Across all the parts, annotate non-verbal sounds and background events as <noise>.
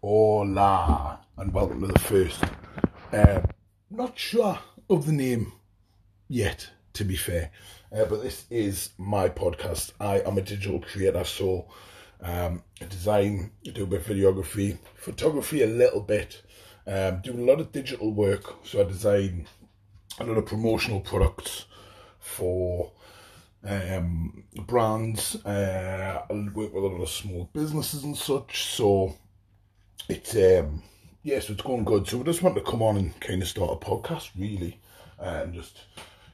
Hola, and welcome to the first. Uh, not sure of the name yet, to be fair, uh, but this is my podcast. I am a digital creator, so um, I design, I do a bit of videography, photography a little bit, um, doing a lot of digital work. So I design a lot of promotional products for um, brands. Uh, I work with a lot of small businesses and such. So it's um yeah, so it's going good. So we just want to come on and kind of start a podcast, really, and just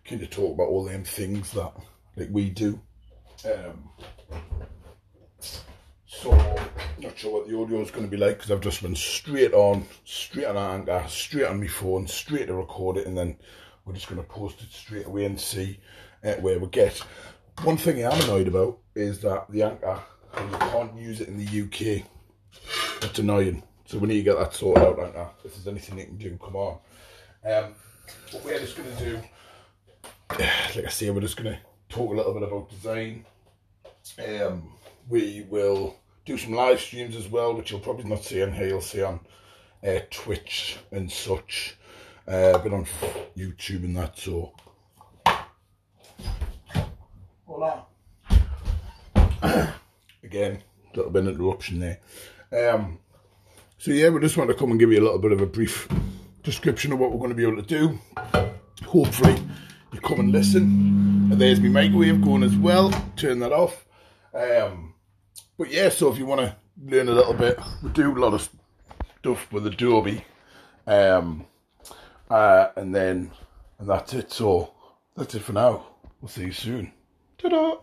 kind of talk about all them things that like we do. Um, so not sure what the audio is going to be like because I've just been straight on, straight on Anchor, straight on my phone, straight to record it, and then we're just going to post it straight away and see uh, where we get. One thing I'm annoyed about is that the Anchor you can't use it in the UK. That's annoying. So we need to get that sorted out right now. If there's anything you can do, come on. Um, what we're just going to do, <sighs> like I say, we're just going to talk a little bit about design. Um, we will do some live streams as well, which you'll probably not see on here. You'll see on uh, Twitch and such, uh, but on YouTube and that. So, hola. <coughs> Again, a little bit of an interruption there. Um, so yeah, we just want to come and give you a little bit of a brief description of what we're going to be able to do. Hopefully, you come and listen. And there's my microwave going as well. Turn that off. Um, but yeah, so if you want to learn a little bit, we do a lot of stuff with Adobe. Um, uh, and then, and that's it. So that's it for now. We'll see you soon. Ta-da!